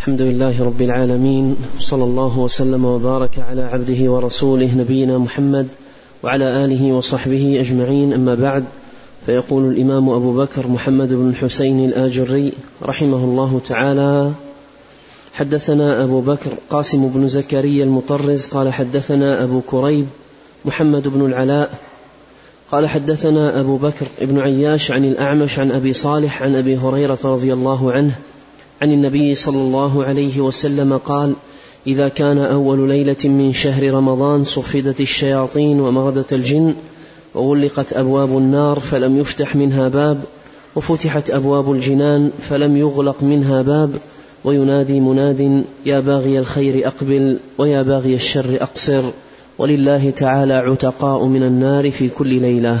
الحمد لله رب العالمين صلى الله وسلم وبارك على عبده ورسوله نبينا محمد وعلى آله وصحبه أجمعين. أما بعد فيقول الإمام أبو بكر محمد بن الحسين الآجري رحمه الله تعالى حدثنا أبو بكر قاسم بن زكريا المطرز قال حدثنا أبو كريب محمد بن العلاء قال حدثنا أبو بكر بن عياش عن الأعمش عن أبي صالح عن أبي هريرة رضي الله عنه عن النبي صلى الله عليه وسلم قال إذا كان أول ليلة من شهر رمضان صفدت الشياطين ومردت الجن وغلقت أبواب النار فلم يفتح منها باب وفتحت أبواب الجنان فلم يغلق منها باب وينادي مناد يا باغي الخير أقبل ويا باغي الشر أقصر ولله تعالى عتقاء من النار في كل ليلة.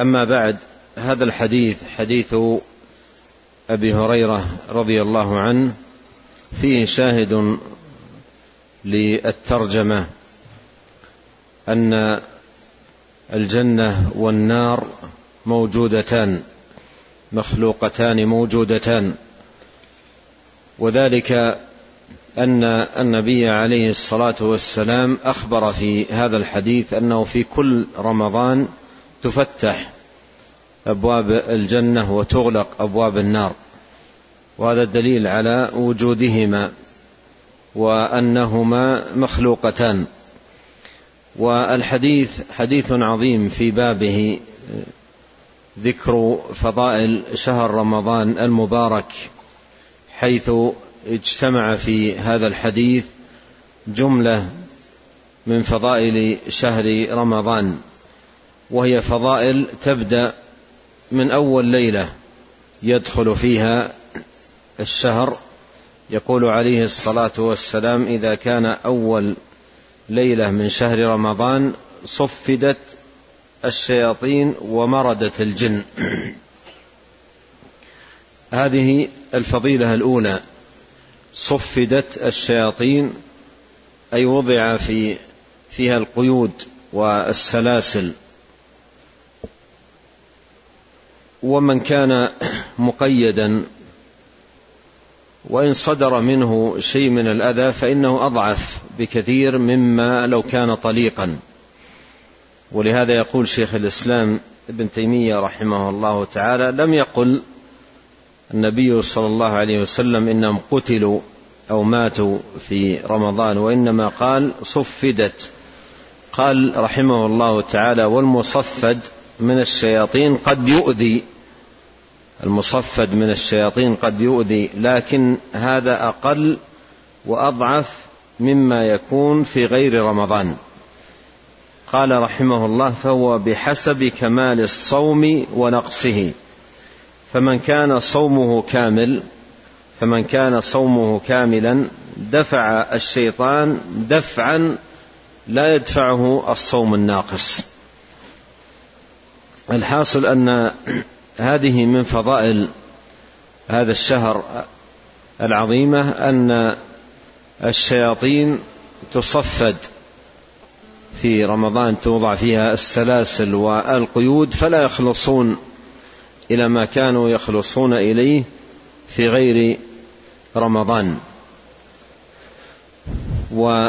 أما بعد هذا الحديث حديث أبي هريرة رضي الله عنه فيه شاهد للترجمة أن الجنة والنار موجودتان مخلوقتان موجودتان وذلك أن النبي عليه الصلاة والسلام أخبر في هذا الحديث أنه في كل رمضان تفتح أبواب الجنة وتغلق أبواب النار. وهذا الدليل على وجودهما وأنهما مخلوقتان. والحديث حديث عظيم في بابه ذكر فضائل شهر رمضان المبارك حيث اجتمع في هذا الحديث جملة من فضائل شهر رمضان. وهي فضائل تبدأ من أول ليلة يدخل فيها الشهر يقول عليه الصلاة والسلام إذا كان أول ليلة من شهر رمضان صفدت الشياطين ومردت الجن. هذه الفضيلة الأولى. صفدت الشياطين أي وضع في فيها القيود والسلاسل. ومن كان مقيدا وإن صدر منه شيء من الأذى فإنه أضعف بكثير مما لو كان طليقا. ولهذا يقول شيخ الإسلام ابن تيمية رحمه الله تعالى لم يقل النبي صلى الله عليه وسلم إنهم قتلوا أو ماتوا في رمضان وإنما قال صفدت. قال رحمه الله تعالى والمصفد من الشياطين قد يؤذي. المصفد من الشياطين قد يؤذي لكن هذا أقل وأضعف مما يكون في غير رمضان. قال رحمه الله فهو بحسب كمال الصوم ونقصه. فمن كان صومه كامل فمن كان صومه كاملا دفع الشيطان دفعا لا يدفعه الصوم الناقص. الحاصل أن هذه من فضائل هذا الشهر العظيمة أن الشياطين تصفد في رمضان توضع فيها السلاسل والقيود فلا يخلصون إلى ما كانوا يخلصون إليه في غير رمضان. و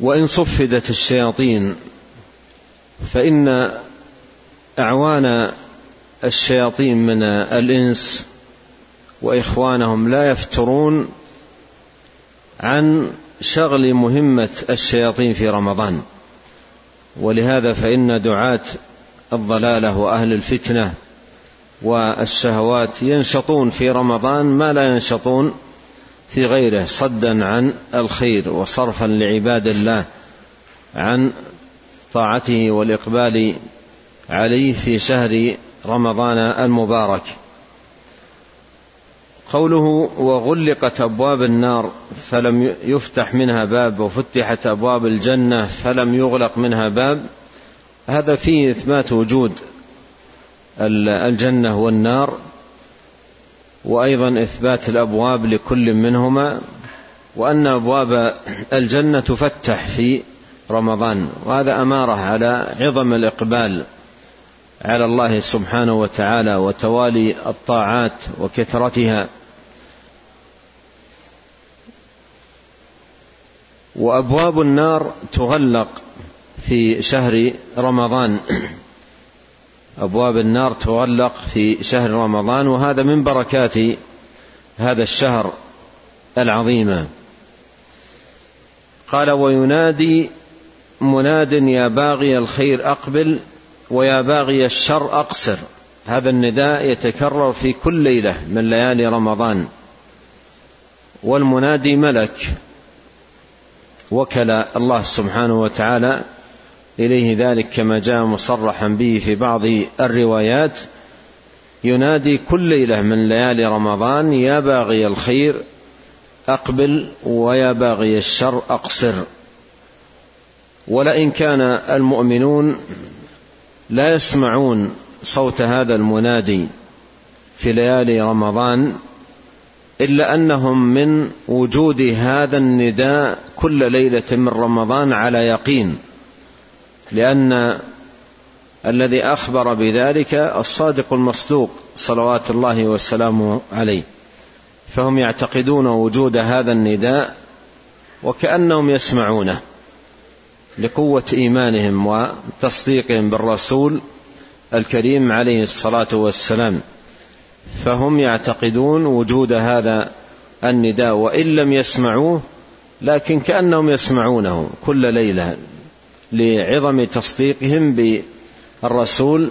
وإن صفدت الشياطين فإن أعوان الشياطين من الإنس وإخوانهم لا يفترون عن شغل مهمة الشياطين في رمضان. ولهذا فإن دعاة الضلالة وأهل الفتنة والشهوات ينشطون في رمضان ما لا ينشطون في غيره صدا عن الخير وصرفا لعباد الله عن طاعته والإقبال عليه في شهر رمضان المبارك. قوله وغلقت أبواب النار فلم يفتح منها باب وفتحت أبواب الجنة فلم يغلق منها باب هذا فيه إثبات وجود الجنة والنار وأيضا إثبات الأبواب لكل منهما وأن أبواب الجنة تفتح في رمضان وهذا أمارة على عظم الإقبال على الله سبحانه وتعالى وتوالي الطاعات وكثرتها. وأبواب النار تغلق في شهر رمضان. أبواب النار تغلق في شهر رمضان وهذا من بركات هذا الشهر العظيمه قال وينادي مناد يا باغي الخير أقبل ويا باغي الشر أقصر. هذا النداء يتكرر في كل ليلة من ليالي رمضان. والمنادي ملك. وكل الله سبحانه وتعالى إليه ذلك كما جاء مصرحا به في بعض الروايات. ينادي كل ليلة من ليالي رمضان يا باغي الخير أقبل ويا باغي الشر أقصر. ولئن كان المؤمنون لا يسمعون صوت هذا المنادي في ليالي رمضان إلا أنهم من وجود هذا النداء كل ليلة من رمضان على يقين لأن الذي أخبر بذلك الصادق المصدوق صلوات الله وسلامه عليه فهم يعتقدون وجود هذا النداء وكأنهم يسمعونه. لقوة إيمانهم وتصديقهم بالرسول الكريم عليه الصلاة والسلام. فهم يعتقدون وجود هذا النداء وإن لم يسمعوه لكن كأنهم يسمعونه كل ليلة لعظم تصديقهم بالرسول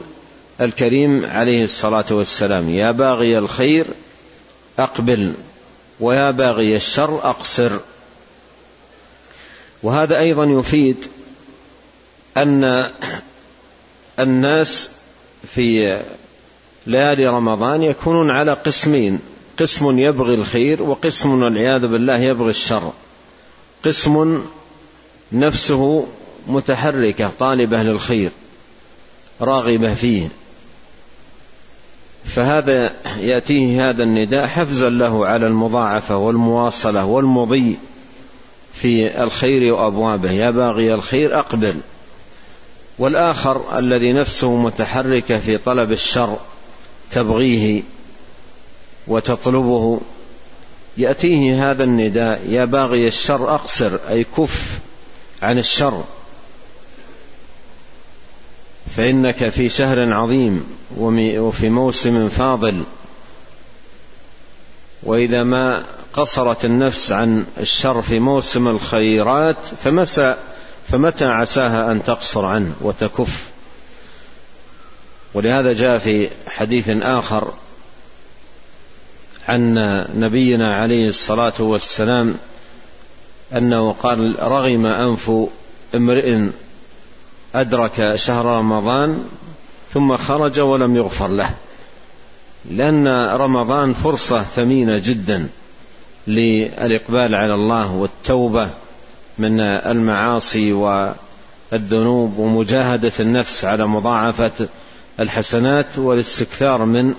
الكريم عليه الصلاة والسلام. يا باغي الخير أقبل ويا باغي الشر أقصر. وهذا أيضا يفيد أن الناس في ليالي رمضان يكونون على قسمين. قسم يبغي الخير وقسم والعياذ بالله يبغي الشر. قسم نفسه متحركه طالبه للخير راغبه فيه. فهذا يأتيه هذا النداء حفزا له على المضاعفة والمواصلة والمضي. في الخير وأبوابه. يا باغي الخير أقبل. والآخر الذي نفسه متحركه في طلب الشر تبغيه وتطلبه يأتيه هذا النداء. يا باغي الشر أقصر أي كف عن الشر. فإنك في شهر عظيم وفي موسم فاضل. وإذا ما قصرت النفس عن الشر في موسم الخيرات فمسى فمتى عساها أن تقصر عنه وتكف؟ ولهذا جاء في حديث آخر عن نبينا عليه الصلاة والسلام أنه قال رغم أنف امرئ أدرك شهر رمضان ثم خرج ولم يغفر له لأن رمضان فرصة ثمينة جدا. للإقبال على الله والتوبة من المعاصي والذنوب ومجاهدة النفس على مضاعفة الحسنات والاستكثار من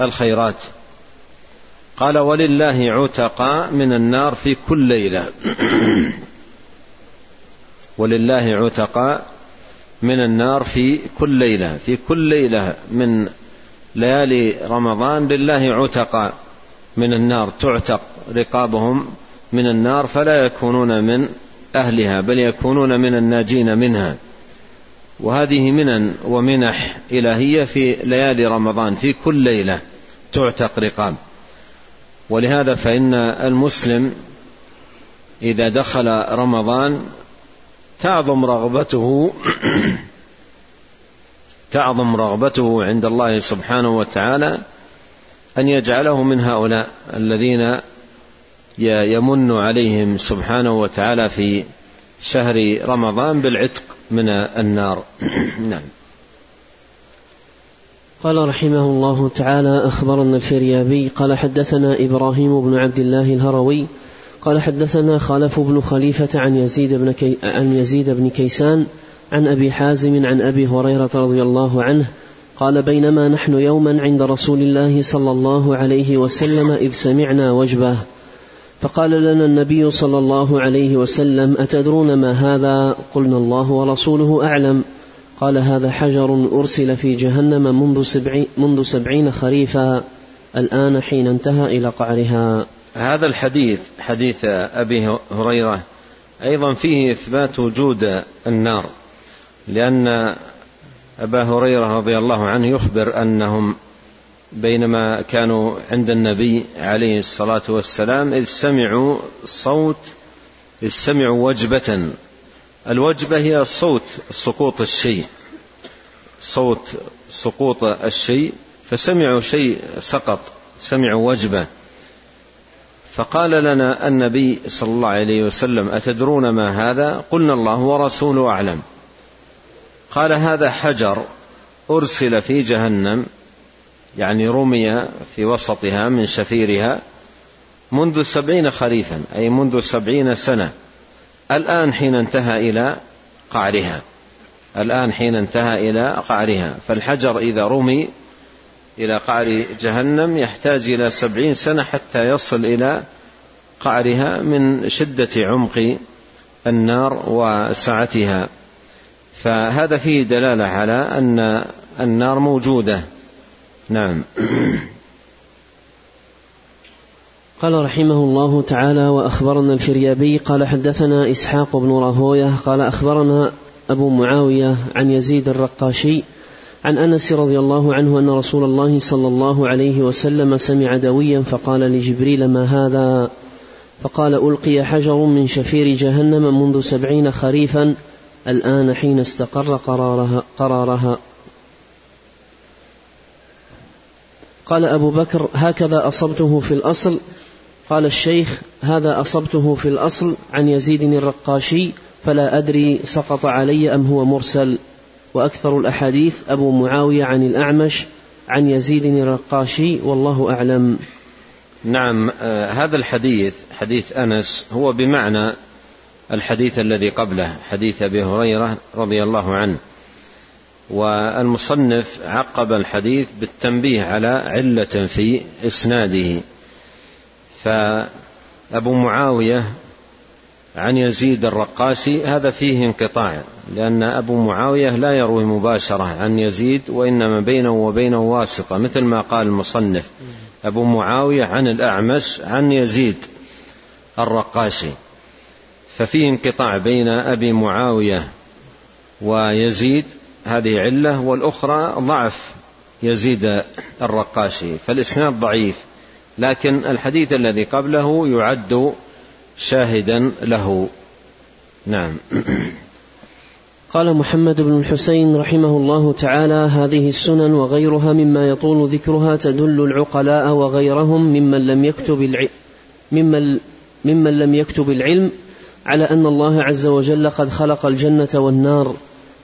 الخيرات. قال ولله عتقاء من النار في كل ليلة. ولله عتقاء من النار في كل ليلة في كل ليلة من ليالي رمضان لله عتقاء من النار تعتق رقابهم من النار فلا يكونون من أهلها بل يكونون من الناجين منها. وهذه منن ومنح إلهية في ليالي رمضان في كل ليلة تعتق رقاب. ولهذا فإن المسلم إذا دخل رمضان تعظم رغبته تعظم رغبته عند الله سبحانه وتعالى أن يجعله من هؤلاء الذين يمن عليهم سبحانه وتعالى في شهر رمضان بالعتق من النار. نعم. قال رحمه الله تعالى أخبرنا الفريابي قال حدثنا إبراهيم بن عبد الله الهروي قال حدثنا خلف بن خليفة عن يزيد بن كي عن يزيد بن كيسان عن أبي حازم عن أبي هريرة رضي الله عنه قال بينما نحن يوما عند رسول الله صلى الله عليه وسلم إذ سمعنا وجبه. فقال لنا النبي صلى الله عليه وسلم أتدرون ما هذا؟ قلنا الله ورسوله أعلم. قال هذا حجر أرسل في جهنم منذ, سبعي منذ سبعين خريفا. الآن حين انتهى إلى قعرها. هذا الحديث حديث أبي هريرة أيضا فيه إثبات وجود النار لأن أبا هريرة رضي الله عنه يخبر أنهم بينما كانوا عند النبي عليه الصلاة والسلام إذ سمعوا صوت إذ سمعوا وجبة. الوجبة هي صوت سقوط الشيء صوت سقوط الشيء فسمعوا شيء سقط سمعوا وجبة. فقال لنا النبي صلى الله عليه وسلم أتدرون ما هذا؟ قلنا الله ورسوله أعلم. قال هذا حجر أرسل في جهنم يعني رمي في وسطها من شفيرها منذ سبعين خريفا أي منذ سبعين سنة. الآن حين انتهى إلى قعرها. الآن حين انتهى إلى قعرها. فالحجر إذا رمي إلى قعر جهنم يحتاج إلى سبعين سنة حتى يصل إلى قعرها من شدة عمق النار وسعتها. فهذا فيه دلالة على أن النار موجودة. نعم. قال رحمه الله تعالى وأخبرنا الفريابي قال حدثنا إسحاق بن راهوية قال أخبرنا أبو معاوية عن يزيد الرقاشي عن أنس رضي الله عنه أن رسول الله صلى الله عليه وسلم سمع دويا فقال لجبريل ما هذا؟ فقال ألقي حجر من شفير جهنم منذ سبعين خريفا الآن حين استقر قرارها, قرارها. قال أبو بكر هكذا أصبته في الأصل. قال الشيخ هذا أصبته في الأصل عن يزيد الرقاشي فلا أدري سقط علي أم هو مرسل. وأكثر الأحاديث أبو معاوية عن الأعمش عن يزيد الرقاشي والله أعلم. نعم آه هذا الحديث حديث أنس هو بمعنى الحديث الذي قبله حديث أبي هريرة رضي الله عنه. والمصنف عقب الحديث بالتنبيه على علة في إسناده. فأبو معاوية عن يزيد الرقاشي هذا فيه انقطاع لأن أبو معاوية لا يروي مباشرة عن يزيد وإنما بينه وبينه واسطة مثل ما قال المصنف. أبو معاوية عن الأعمش عن يزيد الرقاشي. ففيه انقطاع بين أبي معاوية ويزيد هذه علة والأخرى ضعف يزيد الرقاشي فالإسناد ضعيف لكن الحديث الذي قبله يعد شاهدا له. نعم. قال محمد بن الحسين رحمه الله تعالى هذه السنن وغيرها مما يطول ذكرها تدل العقلاء وغيرهم ممن لم يكتب العلم ممن, ممن لم يكتب العلم على أن الله عز وجل قد خلق الجنة والنار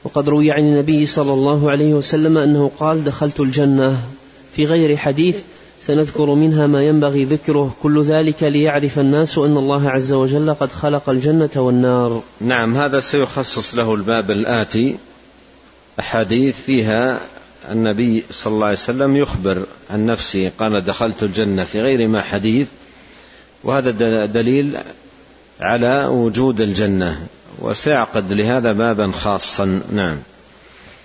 وقد روي عن النبي صلى الله عليه وسلم أنه قال دخلت الجنة. في غير حديث سنذكر منها ما ينبغي ذكره كل ذلك ليعرف الناس أن الله عز وجل قد خلق الجنة والنار. نعم هذا سيخصص له الباب الآتي أحاديث فيها النبي صلى الله عليه وسلم يخبر عن نفسه قال دخلت الجنة. في غير ما حديث وهذا دليل على وجود الجنة وسيعقد لهذا بابا خاصا. نعم.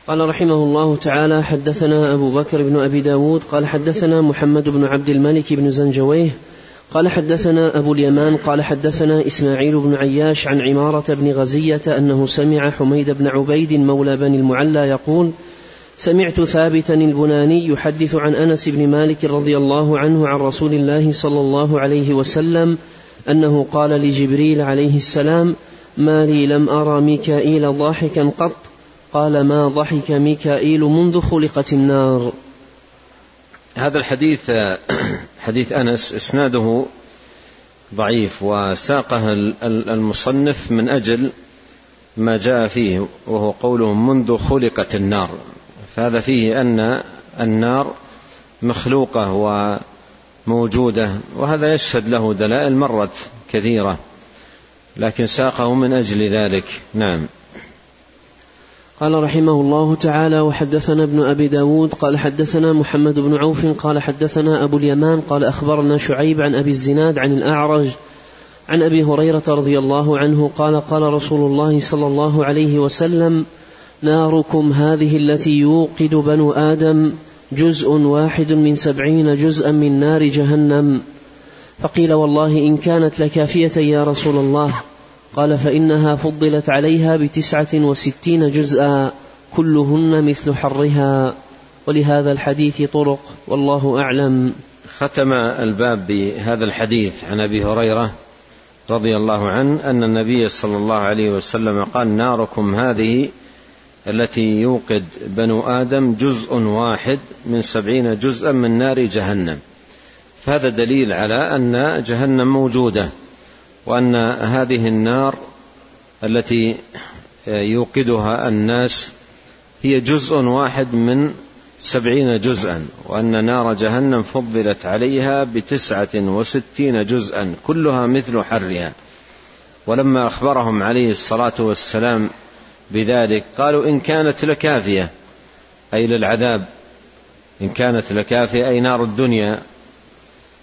قال رحمه الله تعالى حدثنا أبو بكر بن أبي داود قال حدثنا محمد بن عبد الملك بن زنجويه قال حدثنا أبو اليمان قال حدثنا إسماعيل بن عياش عن عمارة بن غزية أنه سمع حميد بن عبيد مولى بني المعلى يقول سمعت ثابتا البناني يحدث عن أنس بن مالك رضي الله عنه عن رسول الله صلى الله عليه وسلم أنه قال لجبريل عليه السلام ما لي لم أرى ميكائيل ضاحكا قط. قال ما ضحك ميكائيل منذ خلقت النار. هذا الحديث حديث أنس إسناده ضعيف وساقه المصنف من أجل ما جاء فيه وهو قوله منذ خلقت النار. فهذا فيه أن النار مخلوقة وموجودة وهذا يشهد له دلائل مرت كثيرة لكن ساقه من أجل ذلك. نعم. قال رحمه الله تعالى وحدثنا ابن أبي داود قال حدثنا محمد بن عوف قال حدثنا أبو اليمان قال أخبرنا شعيب عن أبي الزناد عن الأعرج عن أبي هريرة رضي الله عنه قال قال رسول الله صلى الله عليه وسلم ناركم هذه التي يوقد بنو آدم جزء واحد من سبعين جزءا من نار جهنم. فقيل والله إن كانت لكافية يا رسول الله. قال فإنها فضلت عليها بتسعة وستين جزءا كلهن مثل حرها. ولهذا الحديث طرق والله أعلم. ختم الباب بهذا الحديث عن أبي هريرة رضي الله عنه أن النبي صلى الله عليه وسلم قال ناركم هذه التي يوقد بنو آدم جزء واحد من سبعين جزءا من نار جهنم. فهذا دليل على أن جهنم موجودة وأن هذه النار التي يوقدها الناس هي جزء واحد من سبعين جزءا وأن نار جهنم فضلت عليها بتسعة وستين جزءا كلها مثل حرها. ولما أخبرهم عليه الصلاة والسلام بذلك قالوا إن كانت لكافية أي للعذاب إن كانت لكافية أي نار الدنيا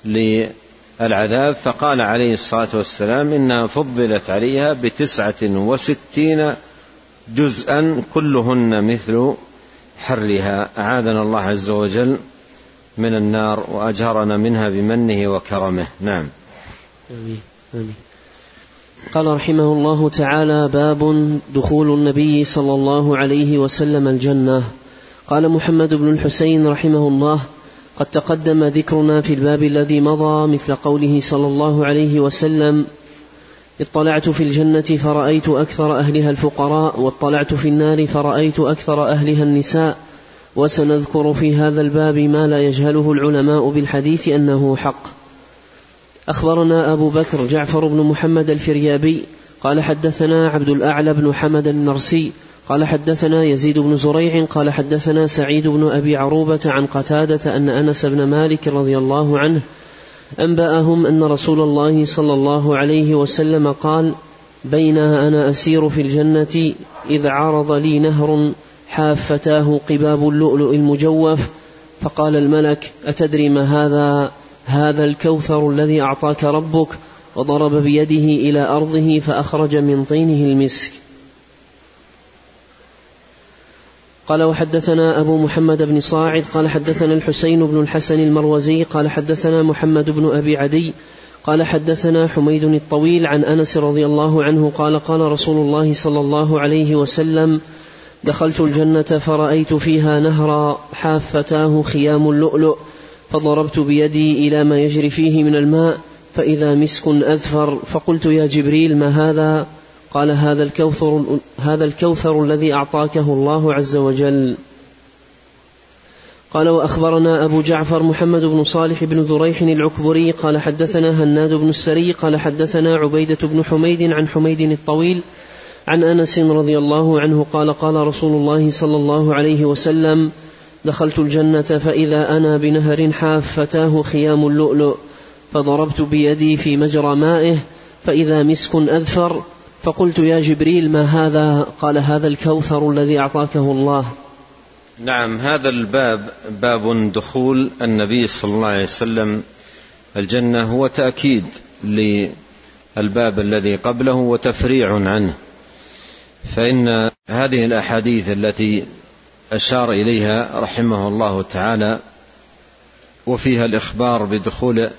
للعذاب فقال عليه الصلاة والسلام إنها فضلت عليها بتسعة وستين جزءا كلهن مثل حرها أعاذنا الله عز وجل من النار وأجهرنا منها بمنه وكرمه نعم آمين. آمين. قال رحمه الله تعالى باب دخول النبي صلى الله عليه وسلم الجنة. قال محمد بن الحسين رحمه الله قد تقدم ذكرنا في الباب الذي مضى مثل قوله صلى الله عليه وسلم اطلعت في الجنة فرأيت أكثر أهلها الفقراء واطلعت في النار فرأيت أكثر أهلها النساء. وسنذكر في هذا الباب ما لا يجهله العلماء بالحديث أنه حق. أخبرنا أبو بكر جعفر بن محمد الفريابي قال حدثنا عبد الأعلى بن حمد النرسي قال حدثنا يزيد بن زريع قال حدثنا سعيد بن أبي عروبة عن قتادة أن أنس بن مالك رضي الله عنه أنبأهم أن رسول الله صلى الله عليه وسلم قال بينها أنا أسير في الجنة إذ عرض لي نهر حافتاه قباب اللؤلؤ المجوف فقال الملك أتدري ما هذا هذا الكوثر الذي أعطاك ربك وضرب بيده إلى أرضه فأخرج من طينه المسك. قال وحدثنا أبو محمد بن صاعد قال حدثنا الحسين بن الحسن المروزي قال حدثنا محمد بن أبي عدي قال حدثنا حميد الطويل عن أنس رضي الله عنه قال قال رسول الله صلى الله عليه وسلم دخلت الجنة فرأيت فيها نهرا حافتاه خيام اللؤلؤ فضربت بيدي إلى ما يجري فيه من الماء فإذا مسك أذفر فقلت يا جبريل ما هذا؟ قال هذا الكوثر هذا الكوثر الذي أعطاكه الله عز وجل. قال وأخبرنا أبو جعفر محمد بن صالح بن ذريح العكبري قال حدثنا هناد بن السري قال حدثنا عبيدة بن حميد عن حميد الطويل عن أنس رضي الله عنه قال قال رسول الله صلى الله عليه وسلم دخلت الجنة فإذا أنا بنهر حافتاه خيام اللؤلؤ فضربت بيدي في مجرى مائه فإذا مسك أذفر فقلت يا جبريل ما هذا؟ قال هذا الكوثر الذي أعطاكه الله. نعم هذا الباب باب دخول النبي صلى الله عليه وسلم. الجنة هو تأكيد للباب الذي قبله وتفريع عنه. فإن هذه الأحاديث التي أشار إليها رحمه الله تعالى وفيها الإخبار بدخول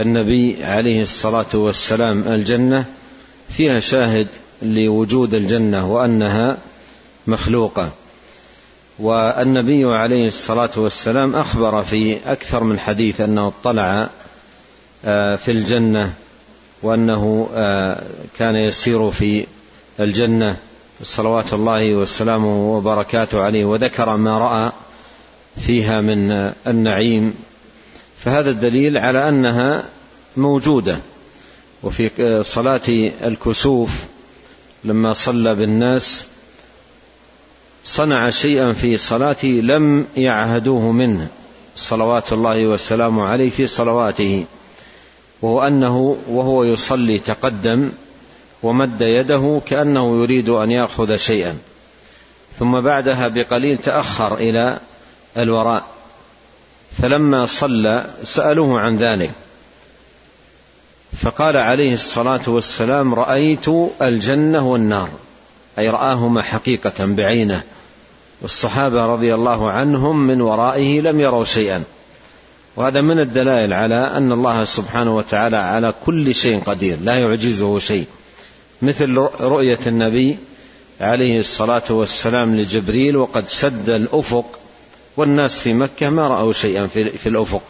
النبي عليه الصلاة والسلام الجنة فيها شاهد لوجود الجنة وأنها مخلوقة. والنبي عليه الصلاة والسلام أخبر في أكثر من حديث أنه اطلع آه، في الجنة وأنه آه، كان يسير في الجنة. صلوات الله وسلامه وبركاته عليه وذكر ما رأى فيها من النعيم. فهذا الدليل على أنها موجودة. وفي صلاة الكسوف لما صلى بالناس صنع شيئا في صلاته لم يعهدوه منه. صلوات الله وسلامه عليه في صلواته. وهو أنه وهو يصلي تقدم ومد يده كأنه يريد أن يأخذ شيئا. ثم بعدها بقليل تأخر إلى الوراء. فلما صلى سألوه عن ذلك. فقال عليه الصلاة والسلام رأيت الجنة والنار. أي رآهما حقيقة بعينه. والصحابة رضي الله عنهم من ورائه لم يروا شيئا. وهذا من الدلائل على أن الله سبحانه وتعالى على كل شيء قدير. لا يعجزه شيء. مثل رؤية النبي عليه الصلاة والسلام لجبريل وقد سد الأفق والناس في مكة ما رأوا شيئا في الأفق.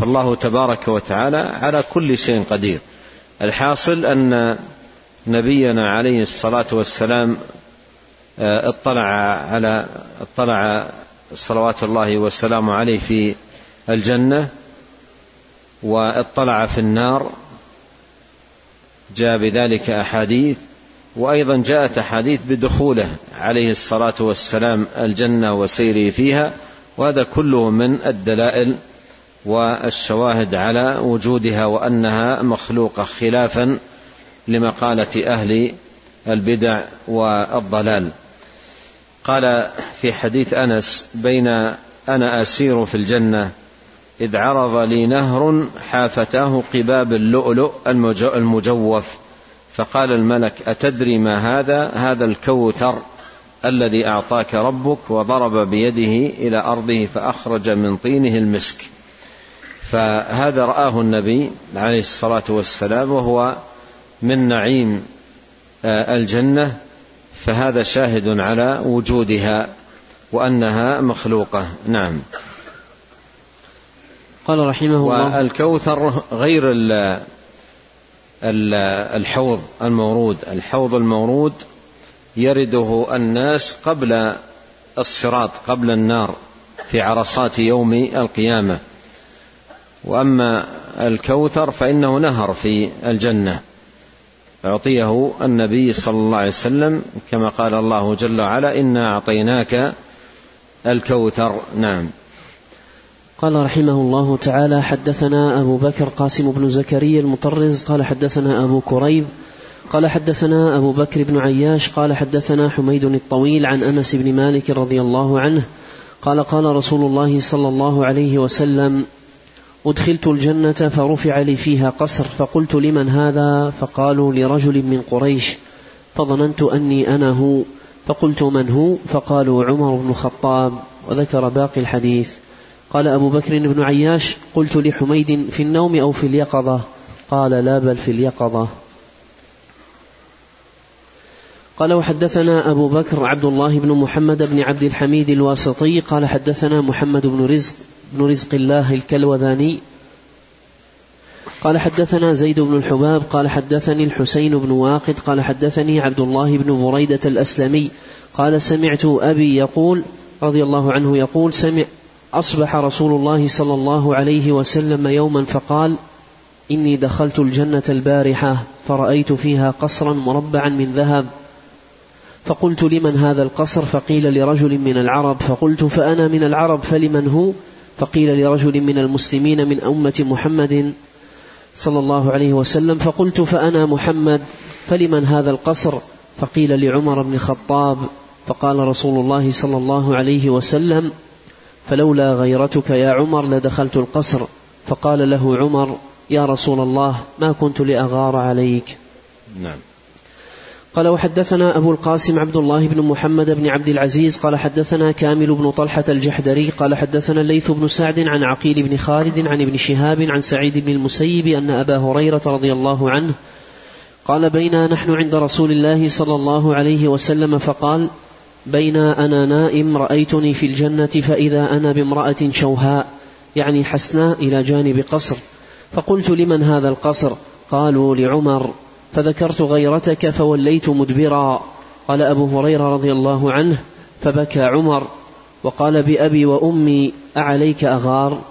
فالله تبارك وتعالى على كل شيء قدير. الحاصل أن نبينا عليه الصلاة والسلام آه، اطلع على اطلع صلوات الله وسلامه عليه في الجنة واطلع في النار جاء بذلك أحاديث وأيضا جاءت أحاديث بدخوله عليه الصلاة والسلام الجنة وسيره فيها وهذا كله من الدلائل والشواهد على وجودها وأنها مخلوقة خلافا لمقالة أهل البدع والضلال. قال في حديث أنس بين أنا أسير في الجنة إذ عرض لي نهر حافتاه قباب اللؤلؤ المجوف. فقال الملك أتدري ما هذا؟ هذا الكوثر الذي أعطاك ربك وضرب بيده إلى أرضه فأخرج من طينه المسك. فهذا رآه النبي عليه الصلاة والسلام وهو من نعيم آه، الجنة. فهذا شاهد على وجودها وأنها مخلوقة. نعم. قال رحمه الله. والكوثر غير الحوض المورود. الحوض المورود يرده الناس قبل الصراط قبل النار في عرصات يوم القيامة. وأما الكوثر فإنه نهر في الجنة. أعطيه النبي صلى الله عليه وسلم كما قال الله جل وعلا إنا أعطيناك الكوثر. نعم. قال رحمه الله تعالى حدثنا أبو بكر قاسم بن زكريا المطرز قال حدثنا أبو كريب قال حدثنا أبو بكر بن عياش قال حدثنا حميد الطويل عن أنس بن مالك رضي الله عنه قال قال رسول الله صلى الله عليه وسلم أدخلت الجنة فرفع لي فيها قصر فقلت لمن هذا؟ فقالوا لرجل من قريش. فظننت أني أنا هو فقلت من هو؟ فقالوا عمر بن الخطاب. وذكر باقي الحديث. قال أبو بكر بن عياش قلت لحميد في النوم أو في اليقظة؟ قال لا بل في اليقظة. قال وحدثنا أبو بكر عبد الله بن محمد بن عبد الحميد الواسطي قال حدثنا محمد بن رزق بن رزق الله الكلوذاني. قال حدثنا زيد بن الحباب قال حدثني الحسين بن واقد قال حدثني عبد الله بن بريدة الأسلمي. قال سمعت أبي يقول رضي الله عنه يقول سمع أصبح رسول الله صلى الله عليه وسلم يوما فقال إني دخلت الجنة البارحة فرأيت فيها قصرا مربعا من ذهب. فقلت لمن هذا القصر؟ فقيل لرجل من العرب. فقلت فأنا من العرب فلمن هو؟ فقيل لرجل من المسلمين من أمة محمد صلى الله عليه وسلم. فقلت فأنا محمد فلمن هذا القصر؟ فقيل لعمر بن الخطاب. فقال رسول الله صلى الله عليه وسلم فلولا غيرتك يا عمر لدخلت القصر. فقال له عمر يا رسول الله ما كنت لأغار عليك. نعم. قال وحدثنا أبو القاسم عبد الله بن محمد بن عبد العزيز. قال حدثنا كامل بن طلحة الجحدري. قال حدثنا الليث بن سعد عن عقيل بن خالد عن ابن شهاب عن سعيد بن المسيب أن أبا هريرة رضي الله عنه قال بينا نحن عند رسول الله صلى الله عليه وسلم. فقال بينا أنا نائم رأيتني في الجنة فإذا أنا بامرأة شوهاء يعني حسناء إلى جانب قصر. فقلت لمن هذا القصر؟ قالوا لعمر. فذكرت غيرتك فوليت مدبرا. قال أبو هريرة رضي الله عنه فبكى عمر. وقال بأبي وأمي أعليك أغار؟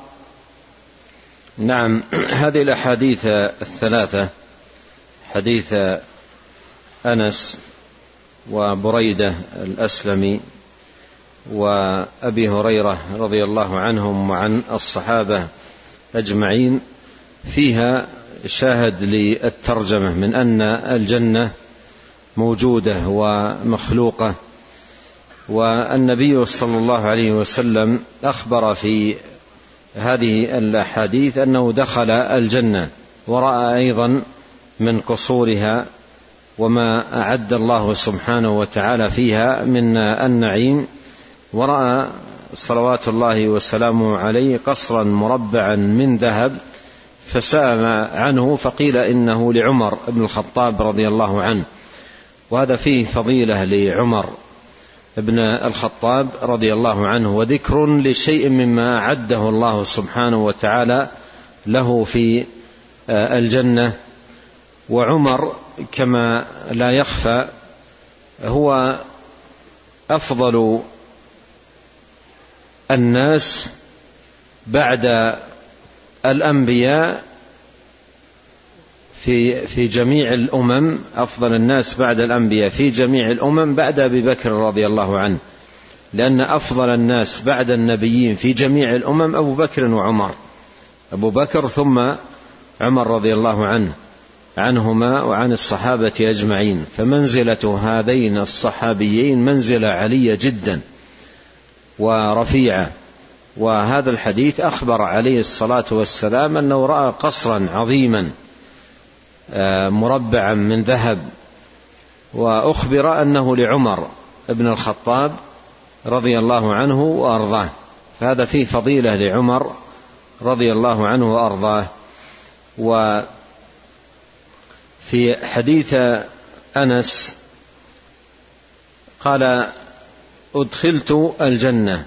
نعم هذه الأحاديث الثلاثة. حديث أنس وبريدة الأسلمي وأبي هريرة رضي الله عنهم وعن الصحابة أجمعين فيها شاهد للترجمة من أن الجنة موجودة ومخلوقة والنبي صلى الله عليه وسلم أخبر في هذه الأحاديث أنه دخل الجنة ورأى أيضا من قصورها وما أعد الله سبحانه وتعالى فيها من النعيم. ورأى صلوات الله وسلامه عليه قصرا مربعا من ذهب فسأل عنه فقيل إنه لعمر بن الخطاب رضي الله عنه. وهذا فيه فضيلة لعمر بن الخطاب رضي الله عنه وذكر لشيء مما أعده الله سبحانه وتعالى له في آه، الجنة. وعمر كما لا يخفى هو أفضل الناس بعد الأنبياء في في جميع الأمم أفضل الناس بعد الأنبياء في جميع الأمم بعد أبي بكر رضي الله عنه لأن أفضل الناس بعد النبيين في جميع الأمم أبو بكر وعمر أبو بكر ثم عمر رضي الله عنه. عنهما وعن الصحابة أجمعين. فمنزلة هذين الصحابيين منزلة علية جدا ورفيعة. وهذا الحديث أخبر عليه الصلاة والسلام أنه رأى قصرا عظيما آه، مربعا من ذهب. وأخبر أنه لعمر بن الخطاب رضي الله عنه وأرضاه. فهذا فيه فضيلة لعمر رضي الله عنه وأرضاه. وفي حديث أنس قال أدخلت الجنة.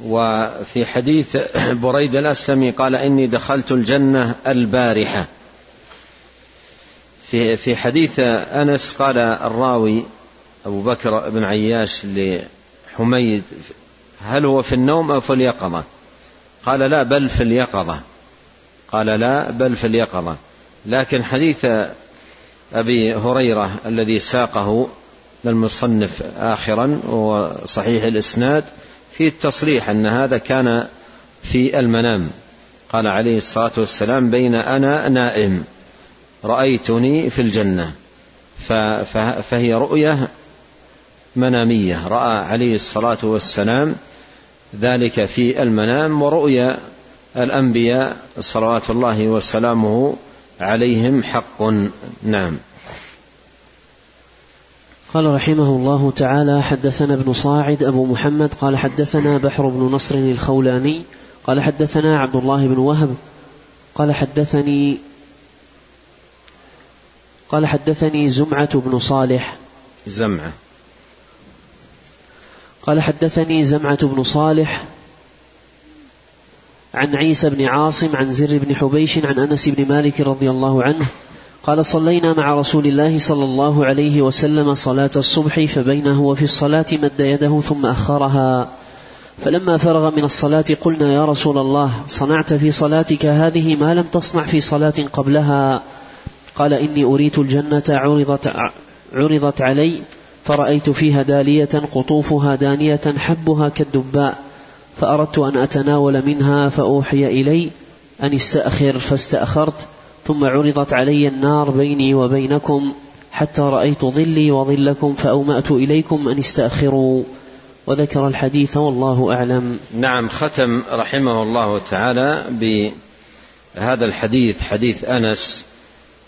وفي حديث بريد الأسلمي قال إني دخلت الجنة البارحة. في في حديث أنس قال الراوي أبو بكر بن عياش لحميد هل هو في النوم أو في اليقظة؟ قال لا بل في اليقظة. قال لا بل في اليقظة. لكن حديث أبي هريرة الذي ساقه المصنف آخرا وهو صحيح الإسناد في التصريح أن هذا كان في المنام. قال عليه الصلاة والسلام بين أنا نائم رأيتني في الجنة. فهي رؤية منامية. رأى عليه الصلاة والسلام ذلك في المنام ورؤيا الأنبياء صلوات الله وسلامه عليهم حق. نعم. قال رحمه الله تعالى حدثنا ابن صاعد أبو محمد قال حدثنا بحر بن نصر الخولاني قال حدثنا عبد الله بن وهب قال حدثني قال حدثني زمعة بن صالح. زمعة. قال حدثني زمعة بن صالح عن عيسى بن عاصم عن زر بن حبيش عن أنس بن مالك رضي الله عنه قال صلينا مع رسول الله صلى الله عليه وسلم صلاة الصبح فبينه وفي الصلاة مد يده ثم أخرها. فلما فرغ من الصلاة قلنا يا رسول الله صنعت في صلاتك هذه ما لم تصنع في صلاة قبلها. قال إني أريت الجنة عرضت, عرضت علي فرأيت فيها دالية قطوفها دانية حبها كالدباء. فأردت أن أتناول منها فأوحي إلي أن استأخر فاستأخرت ثم عرضت علي النار بيني وبينكم حتى رأيت ظلي وظلكم فأومأت إليكم أن استأخروا. وذكر الحديث والله أعلم. نعم ختم رحمه الله تعالى بهذا الحديث حديث أنس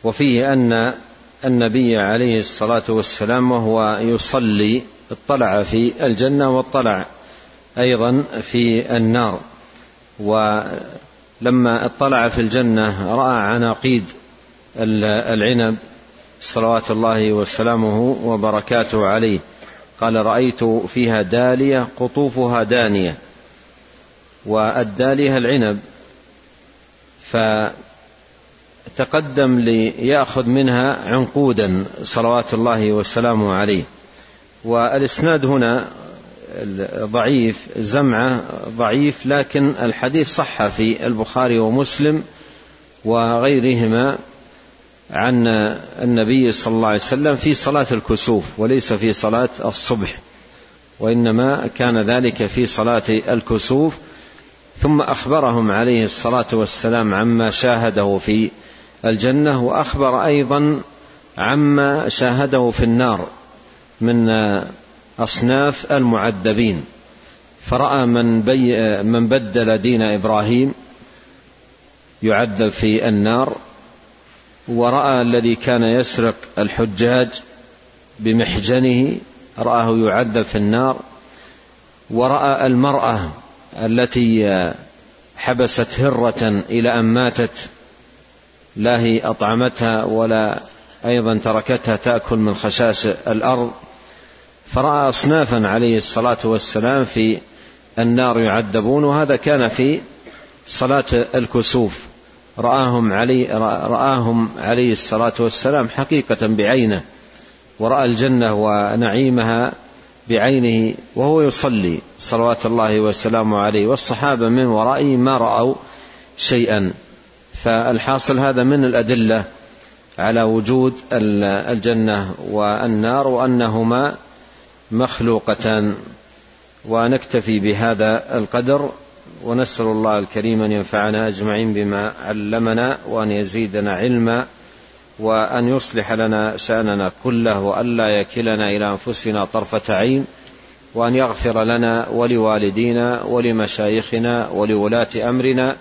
وفيه أن النبي عليه الصلاة والسلام وهو يصلي اطلع في الجنة واطلع أيضا في النار. ولما اطلع في الجنة رأى عناقيد العنب صلوات الله وسلامه وبركاته عليه. قال رأيت فيها دالية قطوفها دانية والدالية العنب. فتقدم ليأخذ منها عنقودا صلوات الله وسلامه عليه. والإسناد هنا ضعيف زمعة ضعيف لكن الحديث صح في البخاري ومسلم وغيرهما عن النبي صلى الله عليه وسلم في صلاة الكسوف وليس في صلاة الصبح وإنما كان ذلك في صلاة الكسوف. ثم أخبرهم عليه الصلاة والسلام عما شاهده في الجنة وأخبر أيضا عما شاهده في النار من أصناف المعذبين. فرأى من, بي من بدل دين إبراهيم يعذب في النار ورأى الذي كان يسرق الحجاج بمحجنه رآه يعذب في النار ورأى المرأة التي حبست هرة إلى أن ماتت لا هي أطعمتها ولا أيضا تركتها تأكل من خشاش الأرض. فرأى أصنافا عليه الصلاة والسلام في النار يعذبون وهذا كان في صلاة الكسوف. رآهم علي رآهم عليه الصلاة والسلام حقيقة بعينه ورأى الجنة ونعيمها بعينه وهو يصلي صلوات الله وسلامه عليه. والصحابة من ورائه ما رأوا شيئا. فالحاصل هذا من الأدلة على وجود الجنة والنار وأنهما مخلوقتان ونكتفي بهذا القدر ونسأل الله الكريم أن ينفعنا أجمعين بما علمنا وأن يزيدنا علما وأن يصلح لنا شأننا كله وألا يكلنا إلى أنفسنا طرفة عين وأن يغفر لنا ولوالدينا ولمشايخنا ولولاة أمرنا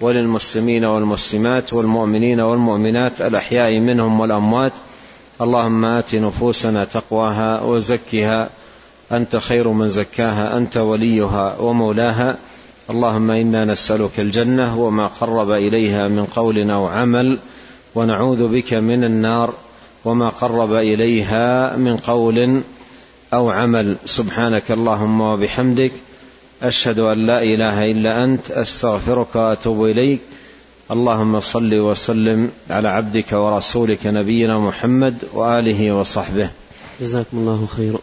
وللمسلمين والمسلمات والمؤمنين والمؤمنات الأحياء منهم والأموات اللهم آت نفوسنا تقواها وزكها. أنت خير من زكاها أنت وليها ومولاها. اللهم إنا نسألك الجنة وما قرب إليها من قول أو عمل. ونعوذ بك من النار وما قرب إليها من قول أو عمل. سبحانك اللهم وبحمدك. أشهد أن لا إله إلا أنت. أستغفرك وأتوب إليك. اللهم صل وسلم على عبدك ورسولك نبينا محمد وآله وصحبه. جزاكم الله خيرا.